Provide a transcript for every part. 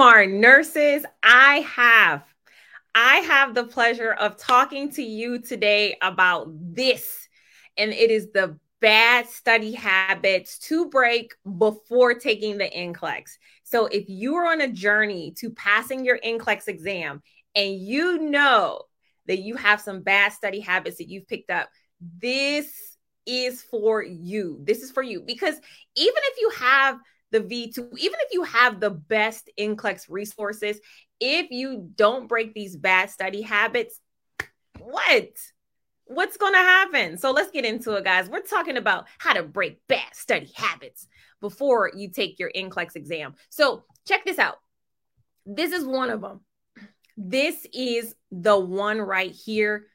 smart nurses. I have I have the pleasure of talking to you today about this and it is the bad study habits to break before taking the NCLEX. So if you are on a journey to passing your NCLEX exam and you know that you have some bad study habits that you've picked up, this is for you. This is for you because even if you have the V2, even if you have the best NCLEX resources, if you don't break these bad study habits, what? What's going to happen? So let's get into it, guys. We're talking about how to break bad study habits before you take your NCLEX exam. So check this out. This is one of them. This is the one right here.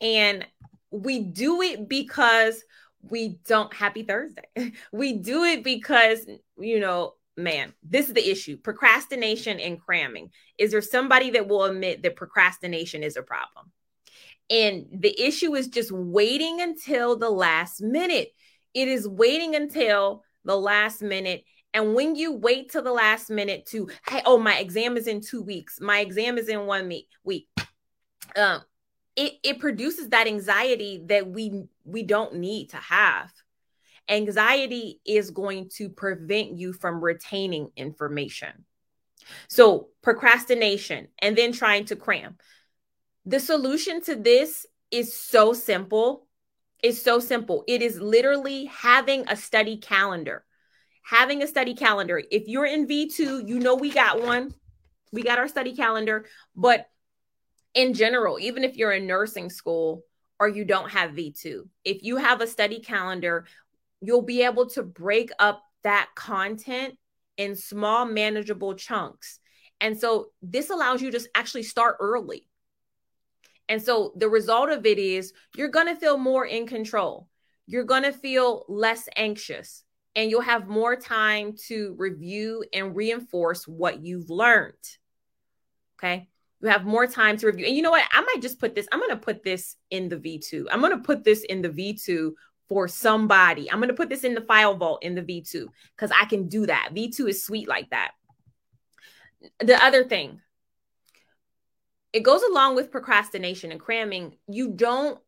And we do it because we don't happy Thursday. we do it because, you know, man, this is the issue procrastination and cramming. Is there somebody that will admit that procrastination is a problem? And the issue is just waiting until the last minute. It is waiting until the last minute. And when you wait till the last minute to, hey, oh, my exam is in two weeks, my exam is in one week, um, it, it produces that anxiety that we we don't need to have. Anxiety is going to prevent you from retaining information. So procrastination and then trying to cram. The solution to this is so simple. It's so simple. It is literally having a study calendar. Having a study calendar. If you're in v2 you know we got one. We got our study calendar but in general, even if you're in nursing school or you don't have V2, if you have a study calendar, you'll be able to break up that content in small, manageable chunks. And so this allows you to actually start early. And so the result of it is you're going to feel more in control. You're going to feel less anxious and you'll have more time to review and reinforce what you've learned. Okay. You have more time to review. And you know what? I might just put this, I'm going to put this in the V2. I'm going to put this in the V2 for somebody. I'm going to put this in the file vault in the V2 because I can do that. V2 is sweet like that. The other thing, it goes along with procrastination and cramming. You don't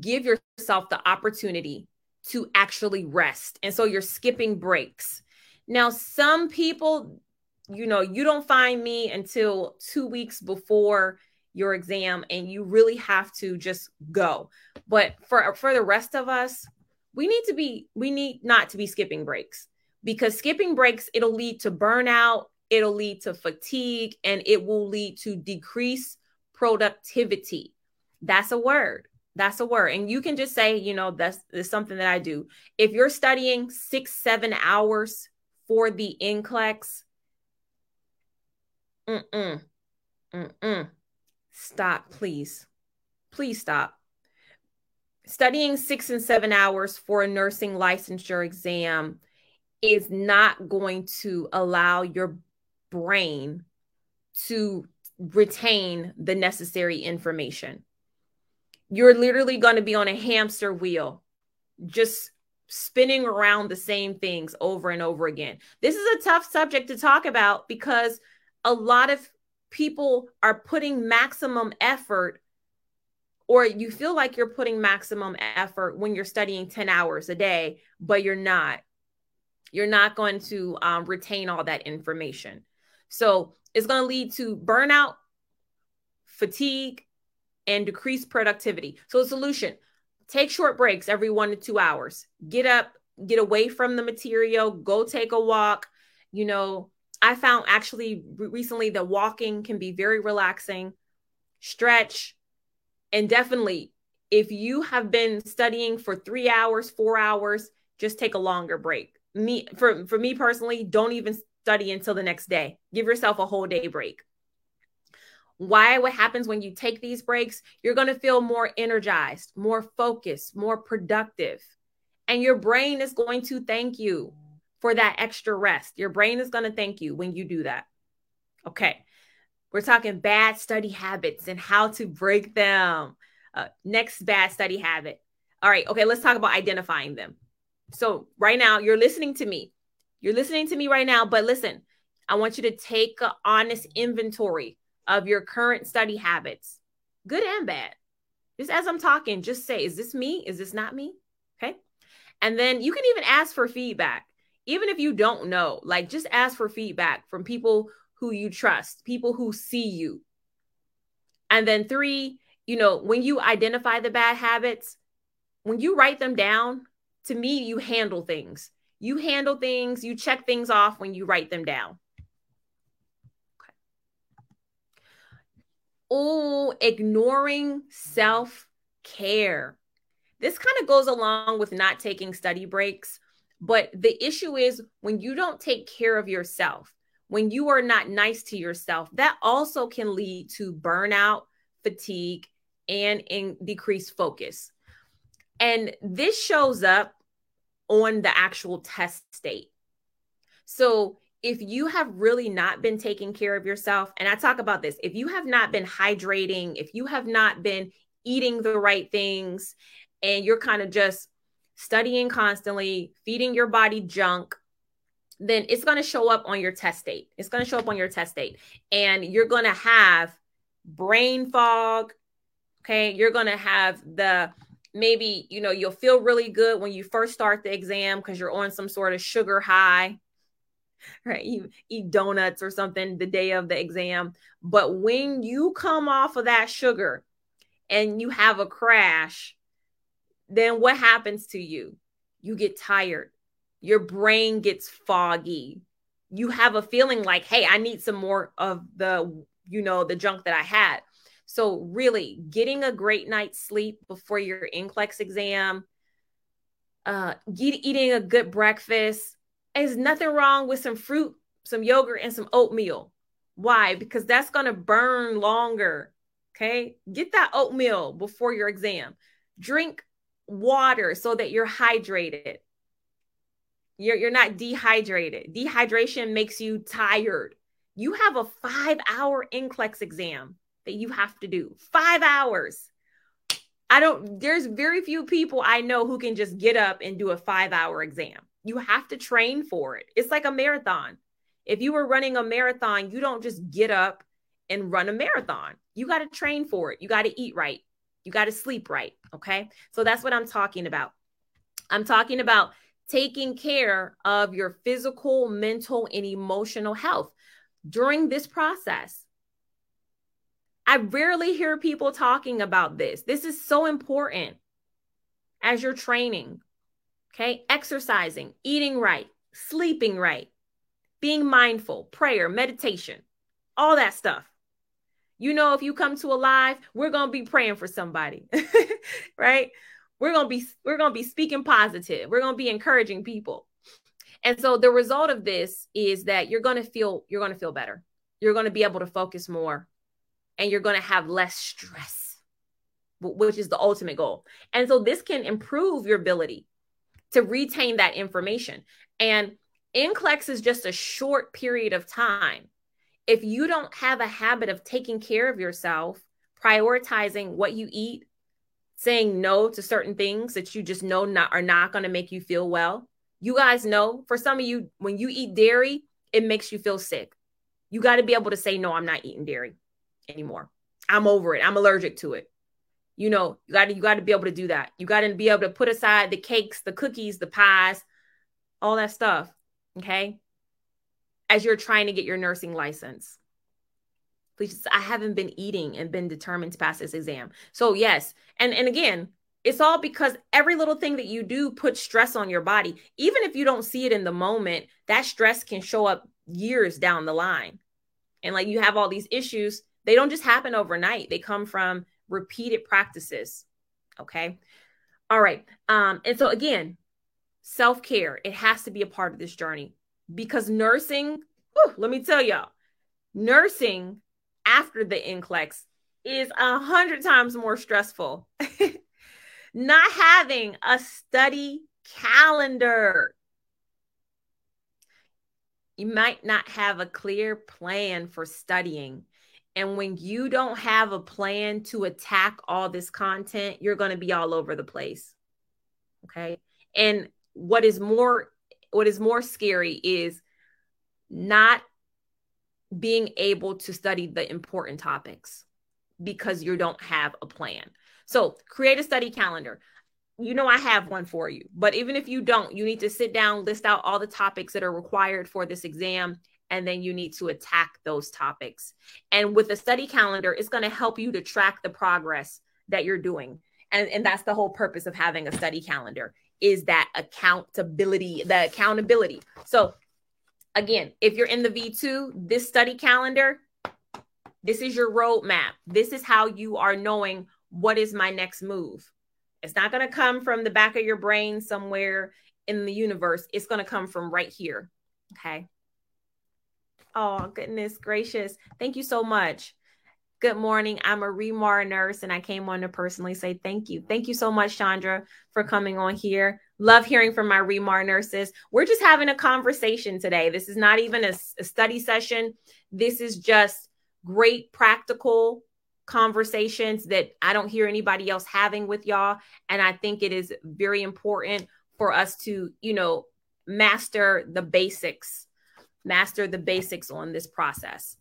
give yourself the opportunity to actually rest. And so you're skipping breaks. Now, some people, you know, you don't find me until two weeks before your exam and you really have to just go. But for for the rest of us, we need to be we need not to be skipping breaks because skipping breaks it'll lead to burnout, it'll lead to fatigue and it will lead to decrease productivity. That's a word. That's a word. And you can just say, you know, that's, that's something that I do. If you're studying 6 7 hours for the NCLEX, Mm-mm. Mm-mm. Stop, please. Please stop. Studying six and seven hours for a nursing licensure exam is not going to allow your brain to retain the necessary information. You're literally going to be on a hamster wheel, just spinning around the same things over and over again. This is a tough subject to talk about because a lot of people are putting maximum effort or you feel like you're putting maximum effort when you're studying 10 hours a day but you're not. You're not going to um, retain all that information. So it's going to lead to burnout fatigue and decreased productivity. So the solution take short breaks every one to two hours. Get up get away from the material go take a walk you know I found actually recently that walking can be very relaxing, stretch, and definitely if you have been studying for three hours, four hours, just take a longer break. Me for for me personally, don't even study until the next day. Give yourself a whole day break. Why? What happens when you take these breaks? You're going to feel more energized, more focused, more productive. And your brain is going to thank you for that extra rest. Your brain is going to thank you when you do that. Okay. We're talking bad study habits and how to break them. Uh, next bad study habit. All right. Okay. Let's talk about identifying them. So, right now, you're listening to me. You're listening to me right now, but listen, I want you to take an honest inventory of your current study habits, good and bad. Just as I'm talking, just say, is this me? Is this not me? Okay. And then you can even ask for feedback. Even if you don't know, like just ask for feedback from people who you trust, people who see you. And then three, you know, when you identify the bad habits, when you write them down, to me, you handle things. You handle things, you check things off when you write them down. Okay. Oh, ignoring self care. This kind of goes along with not taking study breaks. But the issue is when you don't take care of yourself, when you are not nice to yourself, that also can lead to burnout, fatigue, and in decreased focus. And this shows up on the actual test state. So if you have really not been taking care of yourself, and I talk about this, if you have not been hydrating, if you have not been eating the right things, and you're kind of just studying constantly, feeding your body junk, then it's going to show up on your test date. It's going to show up on your test date. and you're going to have brain fog. Okay. You're going to have the maybe, you know, you'll feel really good when you first start the exam because you're on some sort of sugar high, right? You eat donuts or something the day of the exam. But when you come off of that sugar and you have a crash, then what happens to you? You get tired. Your brain gets foggy. You have a feeling like, hey, I need some more of the you know, the junk that I had. So, really, getting a great night's sleep before your NCLEX exam, uh, get, eating a good breakfast. There's nothing wrong with some fruit, some yogurt, and some oatmeal. Why? Because that's going to burn longer. Okay. Get that oatmeal before your exam. Drink water so that you're hydrated. You're, you're not dehydrated. Dehydration makes you tired you have a five hour NCLEX exam that you have to do. Five hours. I don't, there's very few people I know who can just get up and do a five hour exam. You have to train for it. It's like a marathon. If you were running a marathon, you don't just get up and run a marathon. You got to train for it. You got to eat right. You got to sleep right. Okay. So that's what I'm talking about. I'm talking about taking care of your physical, mental, and emotional health during this process. I rarely hear people talking about this. This is so important as you're training. Okay. Exercising, eating right, sleeping right, being mindful, prayer, meditation, all that stuff. You know, if you come to a live, we're going to be praying for somebody, right? We're going to be we're going to be speaking positive. We're going to be encouraging people. And so the result of this is that you're going to feel you're going to feel better. You're going to be able to focus more and you're going to have less stress, which is the ultimate goal. And so this can improve your ability to retain that information. And NCLEX is just a short period of time. If you don't have a habit of taking care of yourself, prioritizing what you eat, saying no to certain things that you just know not are not going to make you feel well, you guys know for some of you, when you eat dairy, it makes you feel sick. You got to be able to say, no, I'm not eating dairy anymore. I'm over it. I'm allergic to it. You know, you got to you got to be able to do that. You got to be able to put aside the cakes, the cookies, the pies, all that stuff. Okay. As you're trying to get your nursing license. Please, I haven't been eating and been determined to pass this exam. So yes, and and again, it's all because every little thing that you do puts stress on your body. Even if you don't see it in the moment, that stress can show up years down the line. And like you have all these issues, they don't just happen overnight. They come from repeated practices. Okay. All right. Um, and so again, self-care, it has to be a part of this journey because nursing, whew, let me tell y'all, nursing after the NCLEX is a hundred times more stressful not having a study calendar. You might not have a clear plan for studying. And when you don't have a plan to attack all this content, you're going to be all over the place. Okay. And what is more what is more scary is not being able to study the important topics because you don't have a plan. So, create a study calendar. You know, I have one for you, but even if you don't, you need to sit down, list out all the topics that are required for this exam, and then you need to attack those topics. And with a study calendar, it's going to help you to track the progress that you're doing. And, and that's the whole purpose of having a study calendar is that accountability, the accountability. So again, if you're in the V2, this study calendar, this is your roadmap. This is how you are knowing what is my next move. It's not going to come from the back of your brain somewhere in the universe. It's going to come from right here. Okay. Oh, goodness gracious. Thank you so much. Good morning. I'm a Remar nurse, and I came on to personally say thank you. Thank you so much, Chandra, for coming on here. Love hearing from my Remar nurses. We're just having a conversation today. This is not even a, a study session. This is just great practical conversations that I don't hear anybody else having with y'all. And I think it is very important for us to, you know, master the basics, master the basics on this process.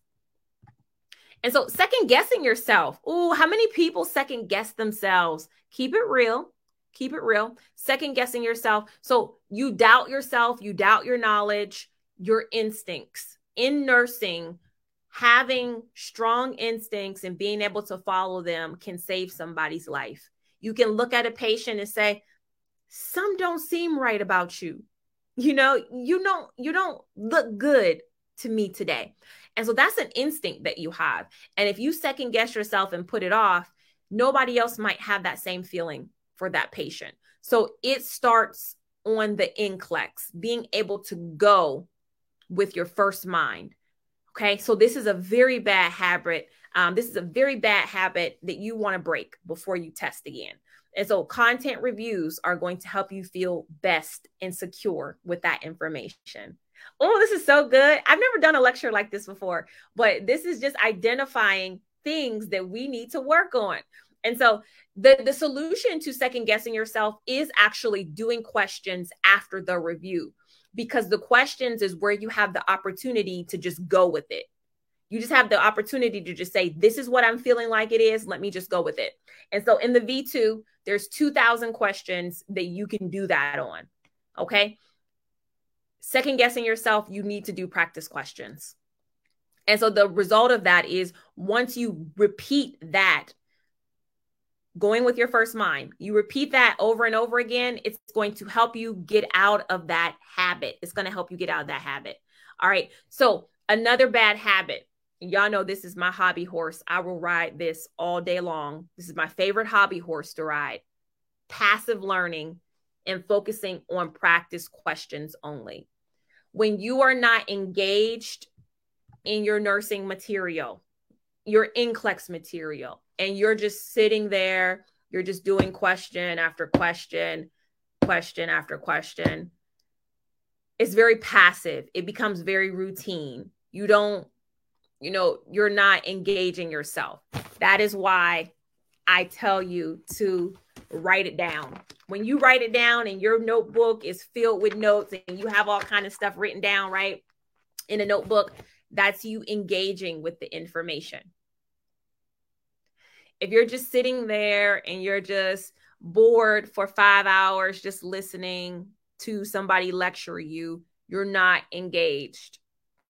And so, second guessing yourself. Oh, how many people second guess themselves? Keep it real. Keep it real. Second guessing yourself. So, you doubt yourself, you doubt your knowledge, your instincts. In nursing, having strong instincts and being able to follow them can save somebody's life. You can look at a patient and say, some don't seem right about you. You know, you don't you don't look good to me today. And so that's an instinct that you have. And if you second guess yourself and put it off, nobody else might have that same feeling for that patient. So it starts on the NCLEX, being able to go with your first mind Okay, so this is a very bad habit. Um, this is a very bad habit that you want to break before you test again. And so, content reviews are going to help you feel best and secure with that information. Oh, this is so good. I've never done a lecture like this before, but this is just identifying things that we need to work on. And so, the, the solution to second guessing yourself is actually doing questions after the review because the questions is where you have the opportunity to just go with it. You just have the opportunity to just say, This is what I'm feeling like it is. Let me just go with it. And so in the V2, there's 2,000 questions that you can do that on. Okay. Second guessing yourself, you need to do practice questions. And so the result of that is once you repeat that going with your first mind. You repeat that over and over again, it's going to help you get out of that habit. It's going to help you get out of that habit. All right. So, another bad habit. Y'all know this is my hobby horse. I will ride this all day long. This is my favorite hobby horse to ride. Passive learning and focusing on practice questions only. When you are not engaged in your nursing material, your NCLEX material, and you're just sitting there, you're just doing question after question, question after question. It's very passive. It becomes very routine. You don't, you know, you're not engaging yourself. That is why I tell you to write it down. When you write it down and your notebook is filled with notes and you have all kind of stuff written down, right? In a notebook, that's you engaging with the information if you're just sitting there and you're just bored for five hours just listening to somebody lecture you, you're not engaged.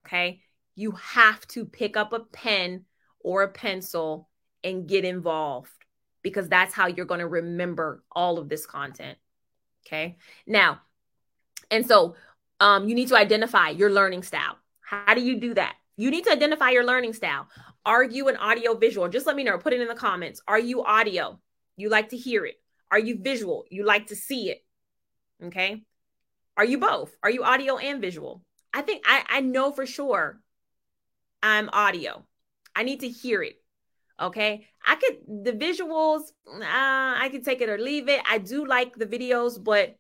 Okay. You have to pick up a pen or a pencil and get involved because that's how you're going to remember all of this content. Okay. Now, and so um, you need to identify your learning style. How do you do that? You need to identify your learning style. Are you an audio visual? Just let me know. Put it in the comments. Are you audio? You like to hear it. Are you visual? You like to see it. Okay. Are you both? Are you audio and visual? I think I, I know for sure I'm audio. I need to hear it. Okay. I could, the visuals, uh, I could take it or leave it. I do like the videos, but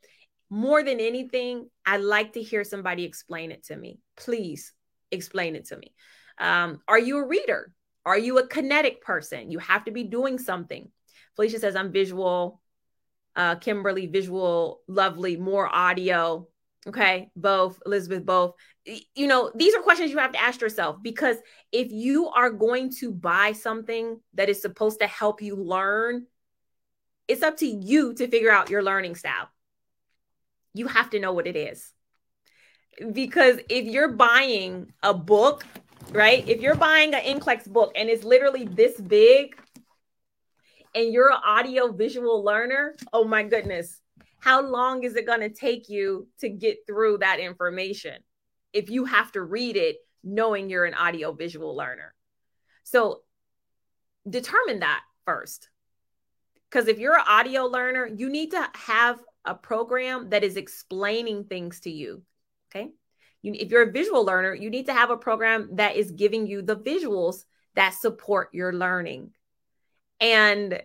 more than anything, I like to hear somebody explain it to me. Please explain it to me. Um, are you a reader? Are you a kinetic person? You have to be doing something. Felicia says, I'm visual. Uh, Kimberly, visual, lovely, more audio. Okay, both, Elizabeth, both. You know, these are questions you have to ask yourself because if you are going to buy something that is supposed to help you learn, it's up to you to figure out your learning style. You have to know what it is. Because if you're buying a book, right? If you're buying an NCLEX book and it's literally this big and you're an audio visual learner, oh my goodness, how long is it going to take you to get through that information if you have to read it knowing you're an audio visual learner? So determine that first. Because if you're an audio learner, you need to have a program that is explaining things to you. Okay. You, if you're a visual learner, you need to have a program that is giving you the visuals that support your learning. And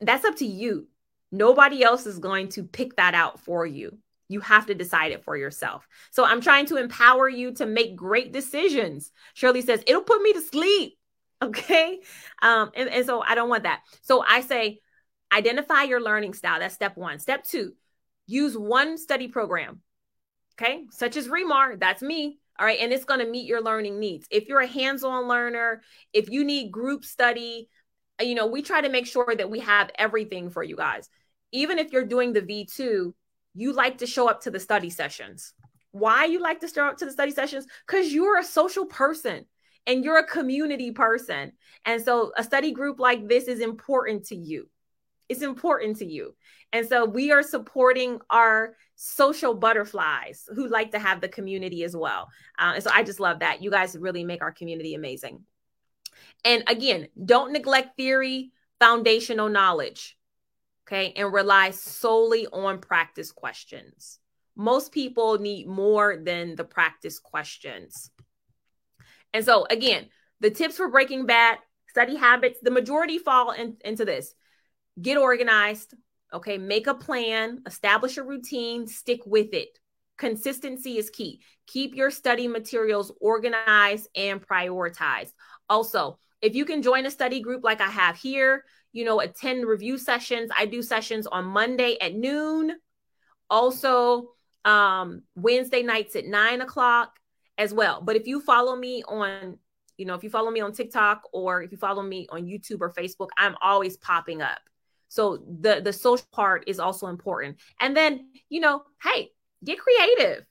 that's up to you. Nobody else is going to pick that out for you. You have to decide it for yourself. So I'm trying to empower you to make great decisions. Shirley says, it'll put me to sleep. Okay. Um, and, and so I don't want that. So I say, identify your learning style. That's step one. Step two, use one study program. Okay. Such as Remar, that's me. All right. And it's going to meet your learning needs. If you're a hands on learner, if you need group study, you know, we try to make sure that we have everything for you guys even if you're doing the V2, you like to show up to the study sessions. Why you like to show up to the study sessions? Because you're a social person and you're a community person. And so a study group like this is important to you. It's important to you. And so we are supporting our social butterflies who like to have the community as well. Uh, and so I just love that. You guys really make our community amazing. And again, don't neglect theory, foundational knowledge okay, and rely solely on practice questions. Most people need more than the practice questions. And so, again, the tips for breaking bad study habits, the majority fall in, into this get organized, okay, make a plan, establish a routine, stick with it. Consistency is key. Keep your study materials organized and prioritized. Also, if you can join a study group like I have here, you know, attend review sessions. I do sessions on Monday at noon. Also, um, Wednesday nights at nine o'clock as well. But if you follow me on, you know, if you follow me on TikTok or if you follow me on YouTube or Facebook, I'm always popping up. So the the social part is also important. And then, you know, hey, get creative.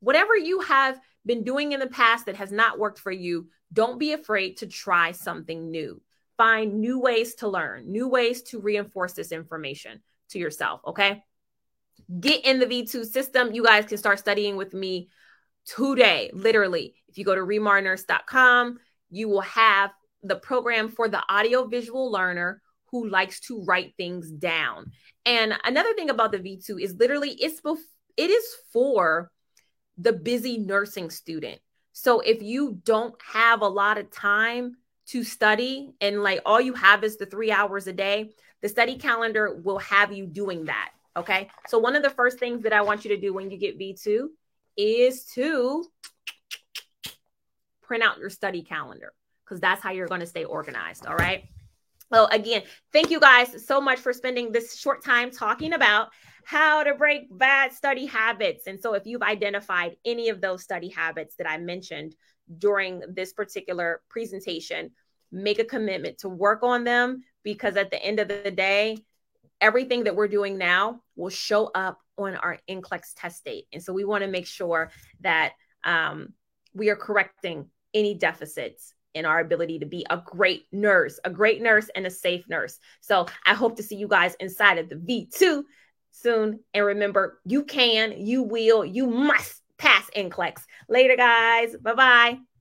Whatever you have been doing in the past that has not worked for you, don't be afraid to try something new find new ways to learn, new ways to reinforce this information to yourself. Okay. Get in the V2 system. You guys can start studying with me today, literally. If you go to remarnurse.com, you will have the program for the audio visual learner who likes to write things down. And another thing about the V2 is literally it's bef- it is for the busy nursing student. So if you don't have a lot of time to study and like all you have is the three hours a day, the study calendar will have you doing that. Okay. So, one of the first things that I want you to do when you get V2 is to print out your study calendar because that's how you're going to stay organized. All right. Well, again, thank you guys so much for spending this short time talking about how to break bad study habits. And so, if you've identified any of those study habits that I mentioned, during this particular presentation, make a commitment to work on them because at the end of the day, everything that we're doing now will show up on our NCLEX test date. And so we want to make sure that um, we are correcting any deficits in our ability to be a great nurse, a great nurse and a safe nurse. So I hope to see you guys inside of the V2 soon. And remember, you can, you will, you must pass NCLEX. Later, guys. Bye bye.